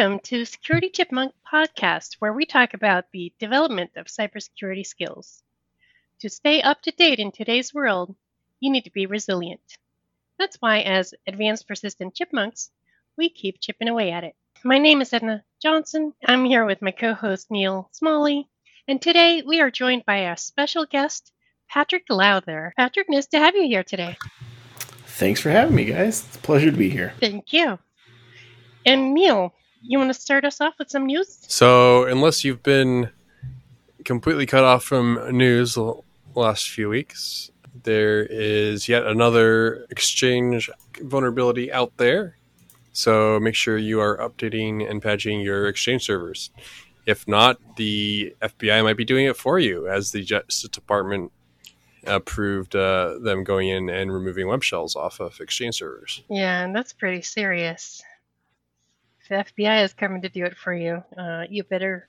Welcome to Security Chipmunk Podcast, where we talk about the development of cybersecurity skills. To stay up to date in today's world, you need to be resilient. That's why, as advanced persistent chipmunks, we keep chipping away at it. My name is Edna Johnson. I'm here with my co host Neil Smalley, and today we are joined by a special guest, Patrick Lowther. Patrick, nice to have you here today. Thanks for having me, guys. It's a pleasure to be here. Thank you. And Neil, you want to start us off with some news? So, unless you've been completely cut off from news the last few weeks, there is yet another exchange vulnerability out there. So, make sure you are updating and patching your exchange servers. If not, the FBI might be doing it for you, as the Justice Department approved uh, them going in and removing web shells off of exchange servers. Yeah, and that's pretty serious the FBI is coming to do it for you. Uh, you better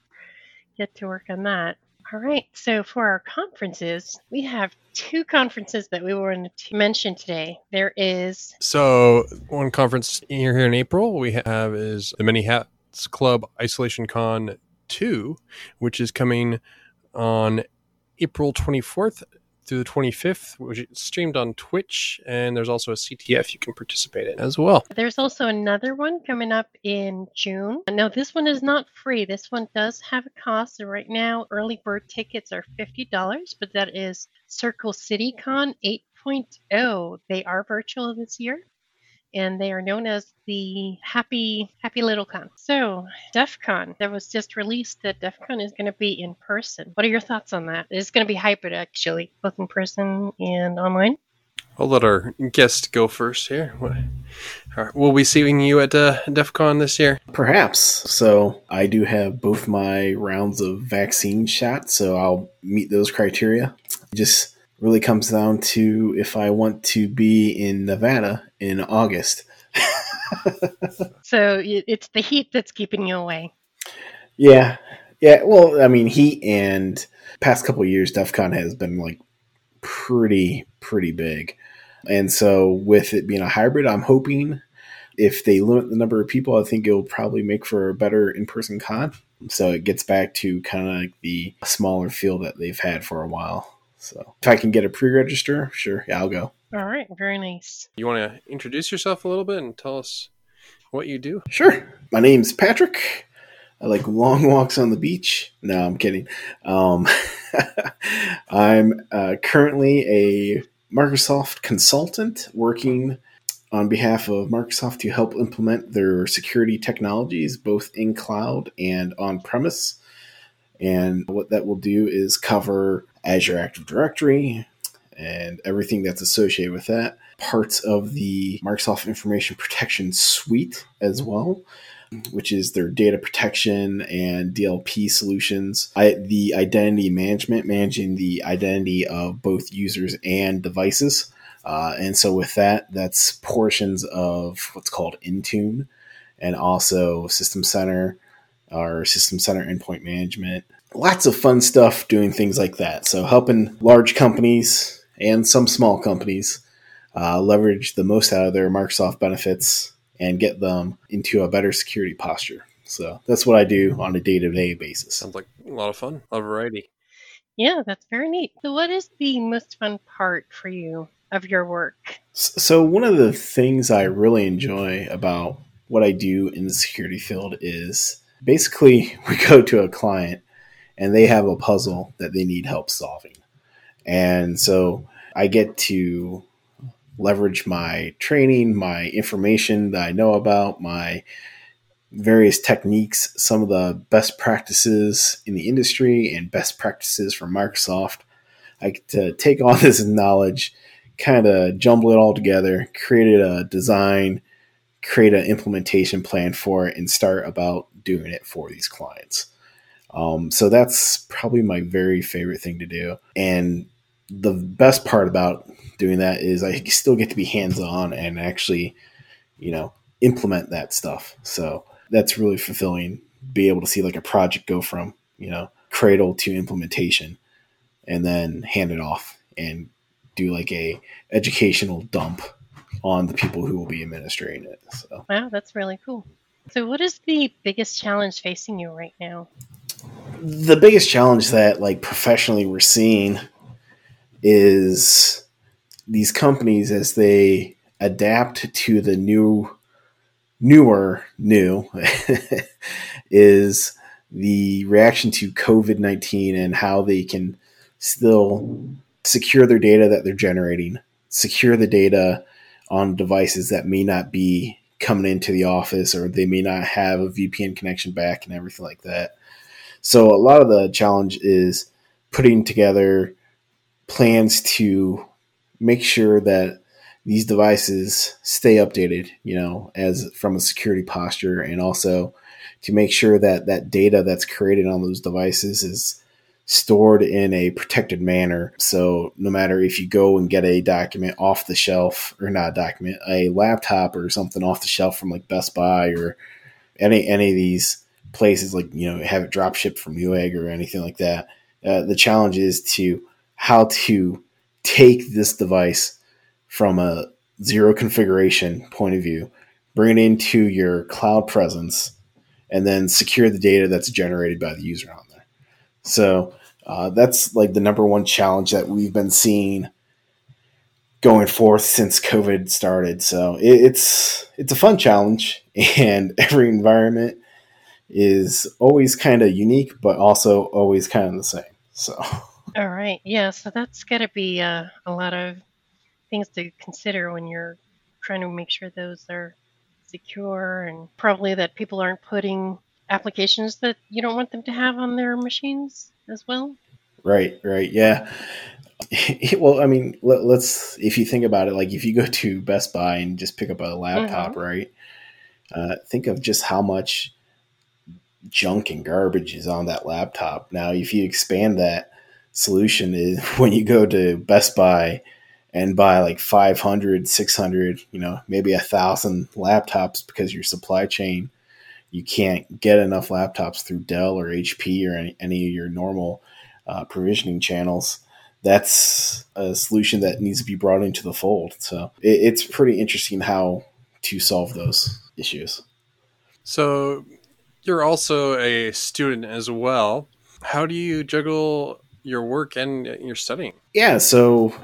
get to work on that. All right, so for our conferences, we have two conferences that we wanted to mention today. There is. So, one conference here, in April we have is the Many Hats Club Isolation Con 2, which is coming on April 24th through the 25th, which is streamed on Twitch, and there's also a CTF you can participate in as well. There's also another one coming up in June. Now, this one is not free. This one does have a cost. So right now, early bird tickets are $50, but that is Circle City Con 8.0. They are virtual this year and they are known as the Happy Happy Little Con. So, DEF CON that was just released that DEF CON is going to be in person. What are your thoughts on that? It's going to be hybrid actually, both in person and online. I'll let our guest go first here. We'll be seeing you at uh, DEF CON this year. Perhaps. So I do have both my rounds of vaccine shots, so I'll meet those criteria. Just really comes down to if I want to be in Nevada in August. so it's the heat that's keeping you away. Yeah. Yeah. Well, I mean, heat and past couple years, DEF CON has been like pretty, pretty big. And so with it being a hybrid, I'm hoping if they limit the number of people, I think it'll probably make for a better in person con. So it gets back to kind of like the smaller feel that they've had for a while. So if I can get a pre-register, sure, yeah, I'll go. All right, very nice. You want to introduce yourself a little bit and tell us what you do? Sure. My name's Patrick. I like long walks on the beach. No, I'm kidding. Um, I'm uh, currently a Microsoft consultant working on behalf of Microsoft to help implement their security technologies both in cloud and on premise. And what that will do is cover Azure Active Directory and everything that's associated with that, parts of the Microsoft Information Protection Suite as well. Which is their data protection and DLP solutions. I, the identity management, managing the identity of both users and devices. Uh, and so, with that, that's portions of what's called Intune and also System Center or System Center Endpoint Management lots of fun stuff doing things like that. So helping large companies and some small companies uh, leverage the most out of their Microsoft benefits and get them into a better security posture. So that's what I do on a day to day basis. Sounds like a lot of fun, a lot of variety. Yeah, that's very neat. So, what is the most fun part for you of your work? So, one of the things I really enjoy about what I do in the security field is basically we go to a client and they have a puzzle that they need help solving. And so I get to leverage my training, my information that I know about, my various techniques, some of the best practices in the industry and best practices from Microsoft. I get to take all this knowledge, kind of jumble it all together, create a design, create an implementation plan for it, and start about doing it for these clients. Um, so that's probably my very favorite thing to do. And the best part about doing that is I still get to be hands on and actually, you know, implement that stuff. So that's really fulfilling. Be able to see like a project go from, you know, cradle to implementation and then hand it off and do like a educational dump on the people who will be administering it. So wow, that's really cool. So, what is the biggest challenge facing you right now? The biggest challenge that, like, professionally we're seeing is these companies as they adapt to the new, newer, new, is the reaction to COVID 19 and how they can still secure their data that they're generating, secure the data on devices that may not be coming into the office or they may not have a VPN connection back and everything like that. So a lot of the challenge is putting together plans to make sure that these devices stay updated, you know, as from a security posture and also to make sure that that data that's created on those devices is stored in a protected manner. So no matter if you go and get a document off the shelf or not a document, a laptop or something off the shelf from like Best Buy or any any of these places, like you know, have it drop shipped from Newegg or anything like that. Uh, the challenge is to how to take this device from a zero configuration point of view, bring it into your cloud presence, and then secure the data that's generated by the user on there. So uh, that's like the number one challenge that we've been seeing going forth since COVID started. So it, it's it's a fun challenge, and every environment is always kind of unique, but also always kind of the same. So. All right. Yeah. So that's got to be uh, a lot of things to consider when you're trying to make sure those are secure and probably that people aren't putting applications that you don't want them to have on their machines as well. Right, right, yeah. well, I mean, let, us if you think about it, like if you go to Best Buy and just pick up a laptop, mm-hmm. right? Uh, think of just how much junk and garbage is on that laptop. Now, if you expand that solution, is when you go to Best Buy and buy like 500, 600, you know, maybe a thousand laptops because your supply chain you can't get enough laptops through Dell or HP or any, any of your normal uh, provisioning channels, that's a solution that needs to be brought into the fold. So it, it's pretty interesting how to solve those issues. So you're also a student as well. How do you juggle your work and your studying? Yeah, so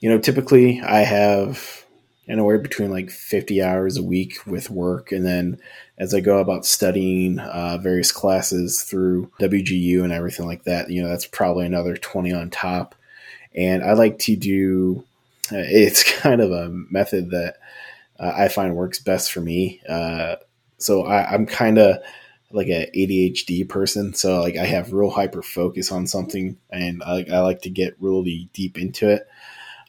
you know, typically I have anywhere between like 50 hours a week with work and then as I go about studying uh, various classes through WGU and everything like that, you know, that's probably another 20 on top. And I like to do, uh, it's kind of a method that uh, I find works best for me. Uh, so I, I'm kind of like a ADHD person. So like I have real hyper focus on something and I, I like to get really deep into it.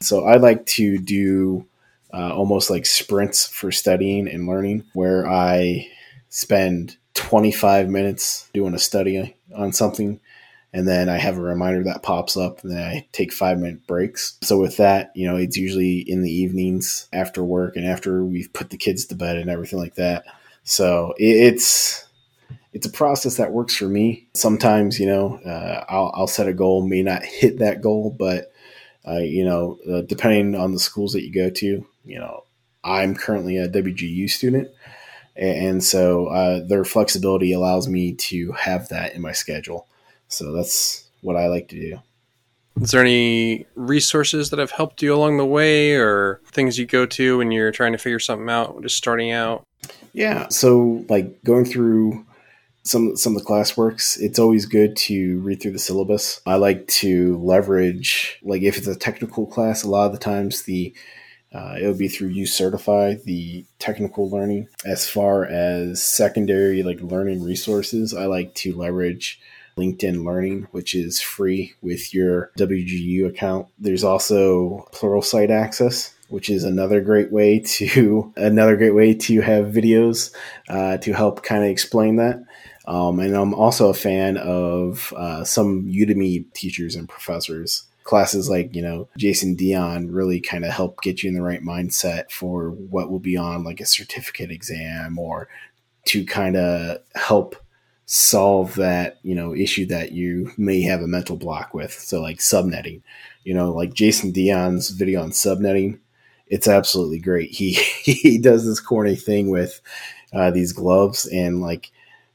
So I like to do uh, almost like sprints for studying and learning where I spend 25 minutes doing a study on something and then I have a reminder that pops up, and then I take five minute breaks. So with that, you know, it's usually in the evenings after work and after we've put the kids to bed and everything like that. So it's it's a process that works for me. Sometimes, you know, uh, I'll, I'll set a goal, may not hit that goal, but uh, you know, uh, depending on the schools that you go to, you know, I'm currently a WGU student, and so uh, their flexibility allows me to have that in my schedule. So that's what I like to do. Is there any resources that have helped you along the way, or things you go to when you're trying to figure something out, just starting out? Yeah, so like going through some some of the classworks, it's always good to read through the syllabus. I like to leverage like if it's a technical class, a lot of the times the uh, it would be through uCertify the technical learning. As far as secondary like learning resources, I like to leverage LinkedIn Learning, which is free with your WGU account. There's also Pluralsight Access, which is another great way to another great way to have videos uh, to help kind of explain that. Um, and I'm also a fan of uh, some Udemy teachers and professors classes like you know Jason Dion really kind of help get you in the right mindset for what will be on like a certificate exam or to kind of help solve that you know issue that you may have a mental block with. So like subnetting you know like Jason Dion's video on subnetting it's absolutely great. He he does this corny thing with uh, these gloves and like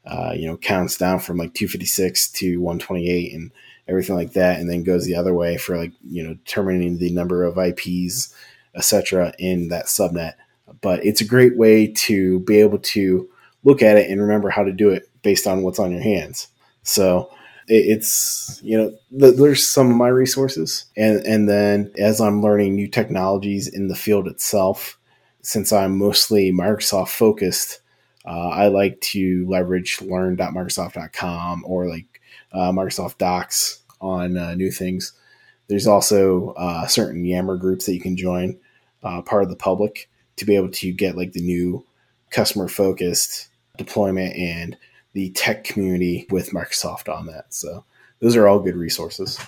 uh, you know counts down from like 256 to 128 and everything like that, and then goes the other way for like you know determining the number of IPs, etc. in that subnet. But it's a great way to be able to look at it and remember how to do it based on what's on your hands. So it's you know there's some of my resources and and then as i'm learning new technologies in the field itself since i'm mostly microsoft focused uh, i like to leverage learn.microsoft.com or like uh, microsoft docs on uh, new things there's also uh, certain yammer groups that you can join uh, part of the public to be able to get like the new customer focused deployment and the tech community with Microsoft on that. So those are all good resources.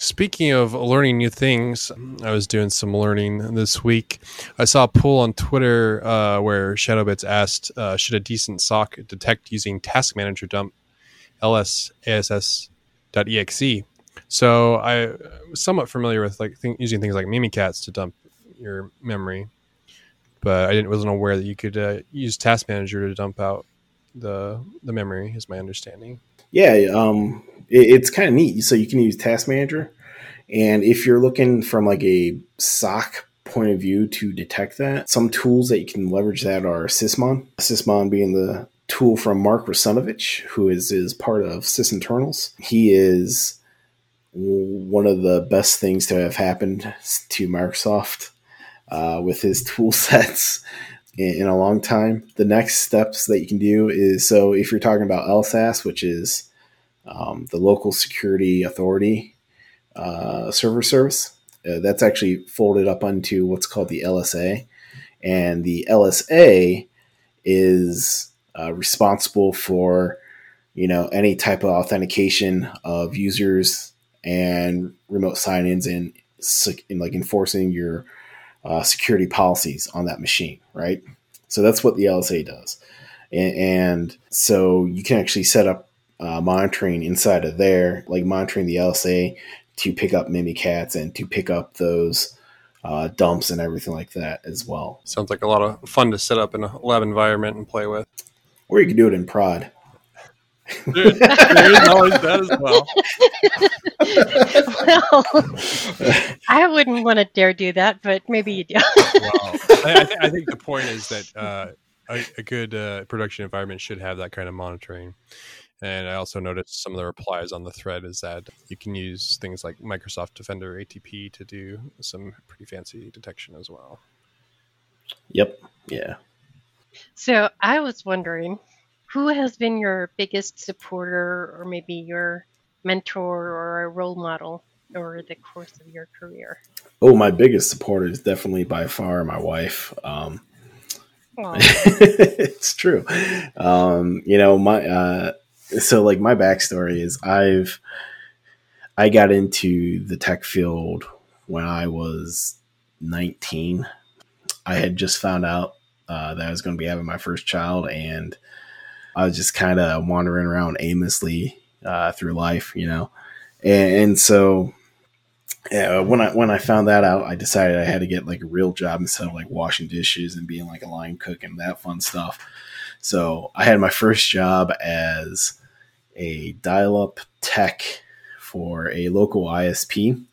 Speaking of learning new things, I was doing some learning this week. I saw a poll on Twitter uh, where Shadowbits asked, uh, "Should a decent SOC detect using Task Manager dump lsass.exe?" So I was somewhat familiar with like th- using things like Mimikatz to dump your memory, but I didn't wasn't aware that you could uh, use Task Manager to dump out the the memory is my understanding yeah um it, it's kind of neat. So you can use task manager and if you're looking from like a soc point of view to detect that some tools that you can leverage that are sysmon. Sysmon being the tool from mark russinovich who is is part of sysinternals. He is one of the best things to have happened to microsoft uh, with his tool sets in, in a long time. The next steps that you can do is so if you're talking about LSASS, which is um, the local security authority uh, server service, uh, that's actually folded up onto what's called the LSA, and the LSA is uh, responsible for you know any type of authentication of users and remote sign-ins and, and like enforcing your uh, security policies on that machine, right? So that's what the LSA does. And, and so you can actually set up uh, monitoring inside of there, like monitoring the LSA to pick up Mimikatz and to pick up those uh, dumps and everything like that as well. Sounds like a lot of fun to set up in a lab environment and play with. Or you can do it in prod. there is always that as well. well, I wouldn't want to dare do that, but maybe you do. well, I, I, th- I, think the point is that uh, a, a, good uh, production environment should have that kind of monitoring. And I also noticed some of the replies on the thread is that you can use things like Microsoft Defender ATP to do some pretty fancy detection as well. Yep. Yeah. So I was wondering who has been your biggest supporter or maybe your mentor or a role model over the course of your career? Oh, my biggest supporter is definitely by far my wife. Um, it's true. Um, you know, my uh, so like my backstory is I've I got into the tech field when I was 19. I had just found out uh, that I was going to be having my first child, and I was just kind of wandering around aimlessly uh, through life, you know, and, and so yeah, when I when I found that out, I decided I had to get like a real job instead of like washing dishes and being like a line cook and that fun stuff. So I had my first job as a dial-up tech for a local ISP,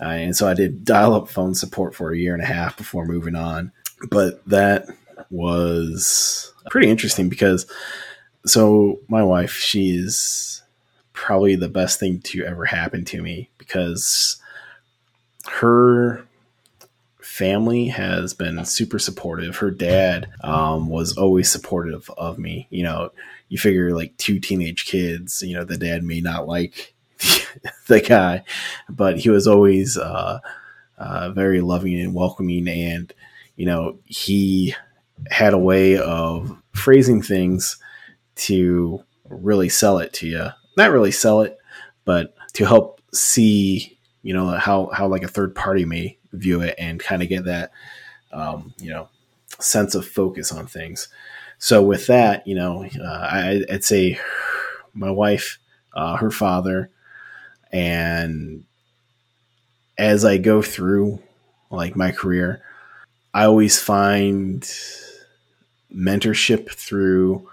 uh, and so I did dial-up phone support for a year and a half before moving on. But that was pretty interesting because so my wife, she is probably the best thing to ever happen to me because her family has been super supportive. Her dad um, was always supportive of me. You know, you figure like two teenage kids, you know, the dad may not like the guy, but he was always uh, uh, very loving and welcoming. And, you know, he had a way of phrasing things to really sell it to you. Not really sell it, but to help see, you know, how, how like a third party may view it and kind of get that, um, you know, sense of focus on things. So with that, you know, uh, I, would say my wife, uh, her father, and as I go through like my career, I always find mentorship through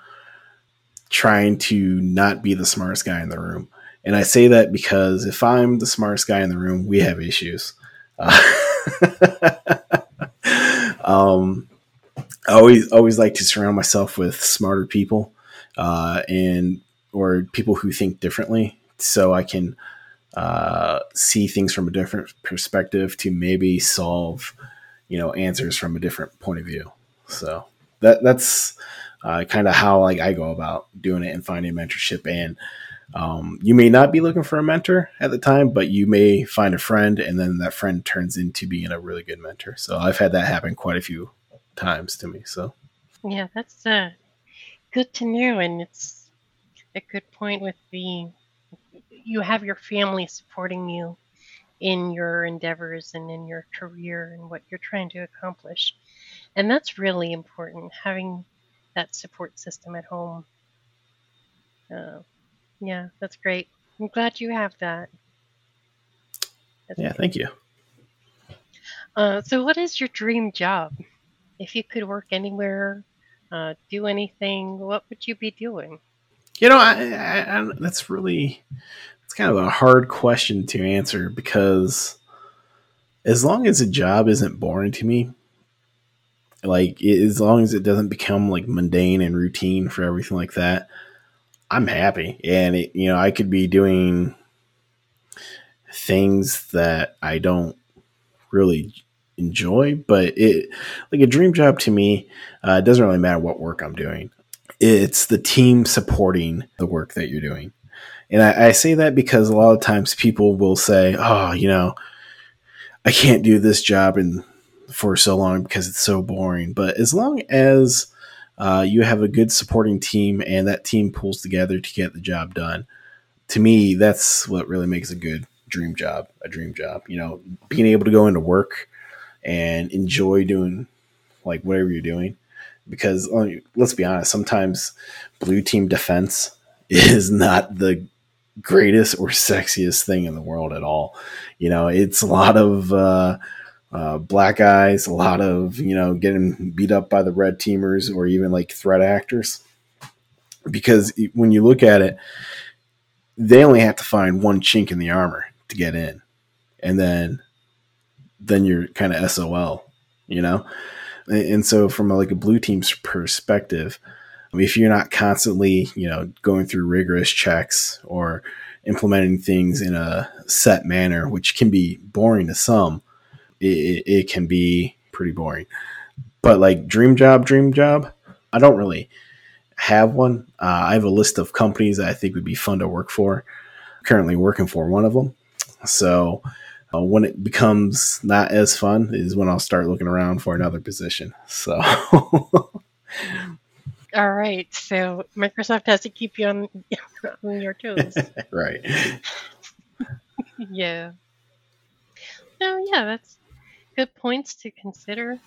trying to not be the smartest guy in the room. And I say that because if I'm the smartest guy in the room, we have issues. Uh, um, I always always like to surround myself with smarter people uh, and or people who think differently, so I can uh, see things from a different perspective to maybe solve you know answers from a different point of view. So that that's uh, kind of how like I go about doing it and finding mentorship. And um, you may not be looking for a mentor at the time, but you may find a friend, and then that friend turns into being a really good mentor. So I've had that happen quite a few times to me. So yeah, that's uh, good to know, and it's a good point with the you have your family supporting you in your endeavors and in your career and what you're trying to accomplish. And that's really important, having that support system at home. Uh, yeah, that's great. I'm glad you have that. That's yeah, great. thank you. Uh, so, what is your dream job? If you could work anywhere, uh, do anything, what would you be doing? You know, I, I, I, that's really it's kind of a hard question to answer because as long as a job isn't boring to me, like as long as it doesn't become like mundane and routine for everything like that, I'm happy. And it, you know, I could be doing things that I don't really enjoy, but it like a dream job to me. Uh, it doesn't really matter what work I'm doing. It's the team supporting the work that you're doing. And I, I say that because a lot of times people will say, "Oh, you know, I can't do this job and for so long because it's so boring." But as long as uh, you have a good supporting team and that team pulls together to get the job done, to me, that's what really makes a good dream job a dream job. You know, being able to go into work and enjoy doing like whatever you're doing. Because let's be honest, sometimes blue team defense is not the greatest or sexiest thing in the world at all. You know, it's a lot of uh, uh, black eyes, a lot of you know getting beat up by the red teamers or even like threat actors. Because when you look at it, they only have to find one chink in the armor to get in, and then then you're kind of SOL, you know. And so, from a, like a blue team's perspective, if you're not constantly, you know, going through rigorous checks or implementing things in a set manner, which can be boring to some, it, it can be pretty boring. But like dream job, dream job, I don't really have one. Uh, I have a list of companies that I think would be fun to work for. I'm currently working for one of them. So uh, when it becomes not as fun is when I'll start looking around for another position. So All right. So Microsoft has to keep you on, on your toes. right. yeah. Oh, yeah, that's good points to consider.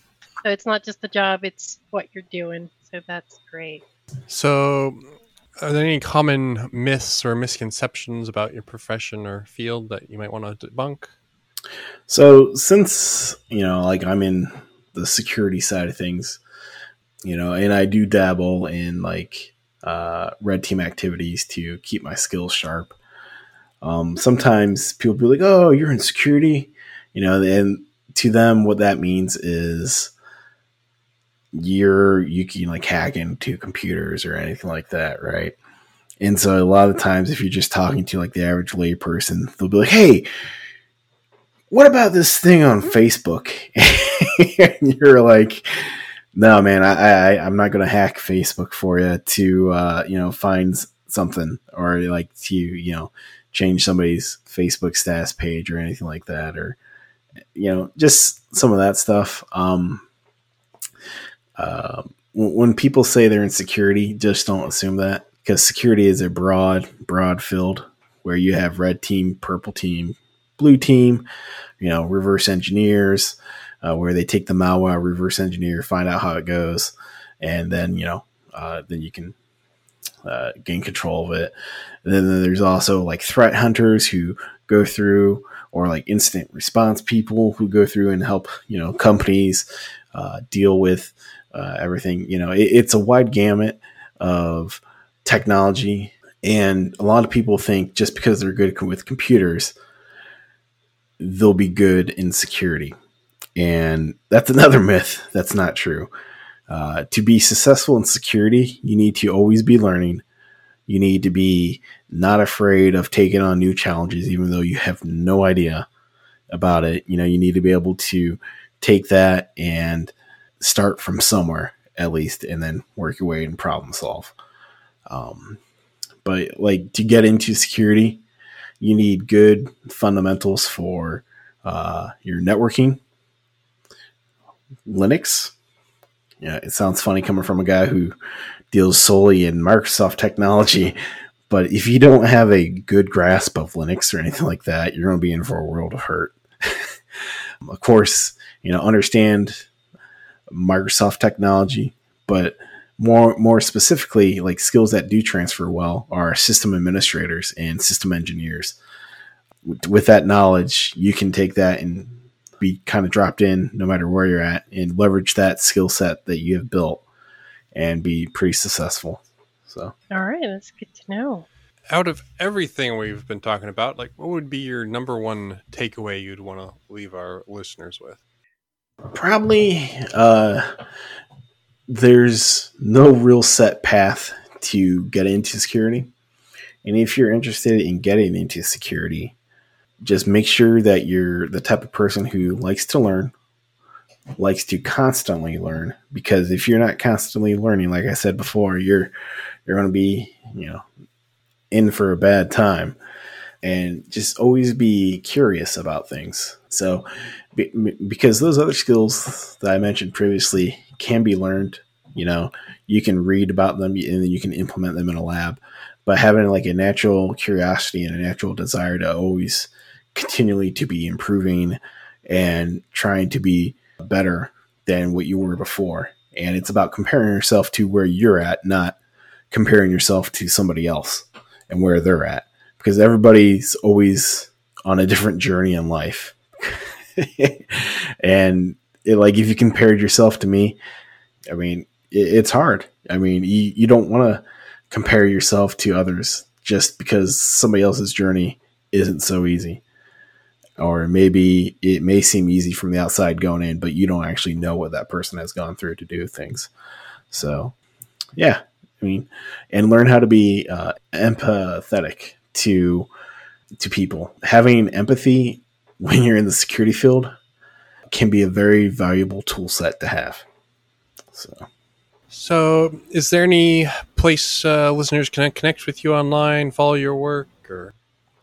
So it's not just the job, it's what you're doing. So that's great. So, are there any common myths or misconceptions about your profession or field that you might want to debunk? So, since, you know, like I'm in the security side of things, you know, and I do dabble in like uh, red team activities to keep my skills sharp. Um, sometimes people be like, "Oh, you're in security," you know, and to them, what that means is you're you can like hack into computers or anything like that, right? And so a lot of times, if you're just talking to like the average layperson, they'll be like, "Hey." What about this thing on Facebook? and you're like, no, man, I, I I'm not gonna hack Facebook for you to uh, you know find something or like to you know change somebody's Facebook status page or anything like that or you know just some of that stuff. Um, uh, when people say they're in security, just don't assume that because security is a broad broad field where you have red team, purple team, blue team, you know, reverse engineers uh, where they take the malware, reverse engineer, find out how it goes, and then you know, uh, then you can uh, gain control of it. And then there's also like threat hunters who go through, or like incident response people who go through and help you know companies uh, deal with uh, everything. You know, it, it's a wide gamut of technology, and a lot of people think just because they're good with computers, they'll be good in security. And that's another myth. That's not true. Uh, to be successful in security, you need to always be learning. You need to be not afraid of taking on new challenges, even though you have no idea about it. You know, you need to be able to take that and start from somewhere at least, and then work your way and problem solve. Um, but like to get into security, you need good fundamentals for uh, your networking, Linux. Yeah, it sounds funny coming from a guy who deals solely in Microsoft technology, but if you don't have a good grasp of Linux or anything like that, you're going to be in for a world of hurt. of course, you know, understand Microsoft technology, but more more specifically, like skills that do transfer well are system administrators and system engineers. With that knowledge, you can take that and be kind of dropped in no matter where you're at and leverage that skill set that you have built and be pretty successful. So, all right, that's good to know. Out of everything we've been talking about, like what would be your number one takeaway you'd want to leave our listeners with? Probably uh, there's no real set path to get into security. And if you're interested in getting into security, just make sure that you're the type of person who likes to learn, likes to constantly learn. Because if you're not constantly learning, like I said before, you're you're going to be you know in for a bad time. And just always be curious about things. So, because those other skills that I mentioned previously can be learned, you know, you can read about them and then you can implement them in a lab. But having like a natural curiosity and a natural desire to always continually to be improving and trying to be better than what you were before. And it's about comparing yourself to where you're at, not comparing yourself to somebody else and where they're at. Because everybody's always on a different journey in life. and it, like if you compared yourself to me, I mean, it, it's hard. I mean, you, you don't want to compare yourself to others just because somebody else's journey isn't so easy or maybe it may seem easy from the outside going in, but you don't actually know what that person has gone through to do things. So, yeah, I mean, and learn how to be uh, empathetic to to people. Having empathy when you're in the security field can be a very valuable tool set to have. So. So, is there any place uh, listeners can connect with you online, follow your work, or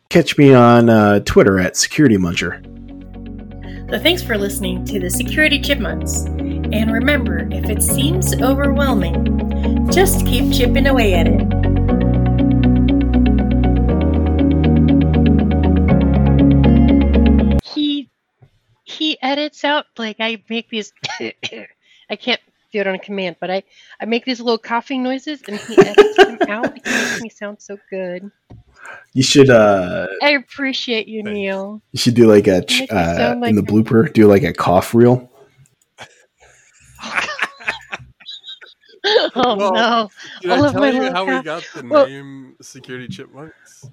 Catch me on uh, Twitter at Security Muncher. So thanks for listening to the Security Chipmunks. And remember, if it seems overwhelming, just keep chipping away at it. He he edits out like I make these I can't do it on command, but I, I make these little coughing noises and he edits them out. He makes me sound so good. You should. uh I appreciate you, Neil. You should do like a ch- uh, like in the blooper. Do like a cough reel. oh well, no! Did I tell you how we got the well, name Security Chipmunks?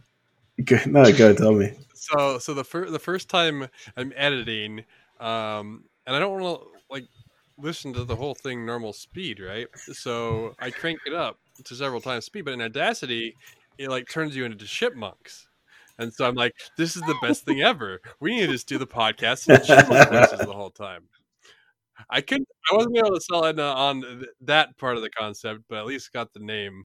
Good. No, go ahead, tell me. So, so the first the first time I'm editing, um, and I don't want to like listen to the whole thing normal speed, right? So I crank it up to several times speed, but in Audacity, it like turns you into chipmunks. And so I'm like, this is the best thing ever. We need to just do the podcast and chipmunk the whole time. I couldn't, I wasn't able to sell it uh, on that part of the concept, but at least got the name.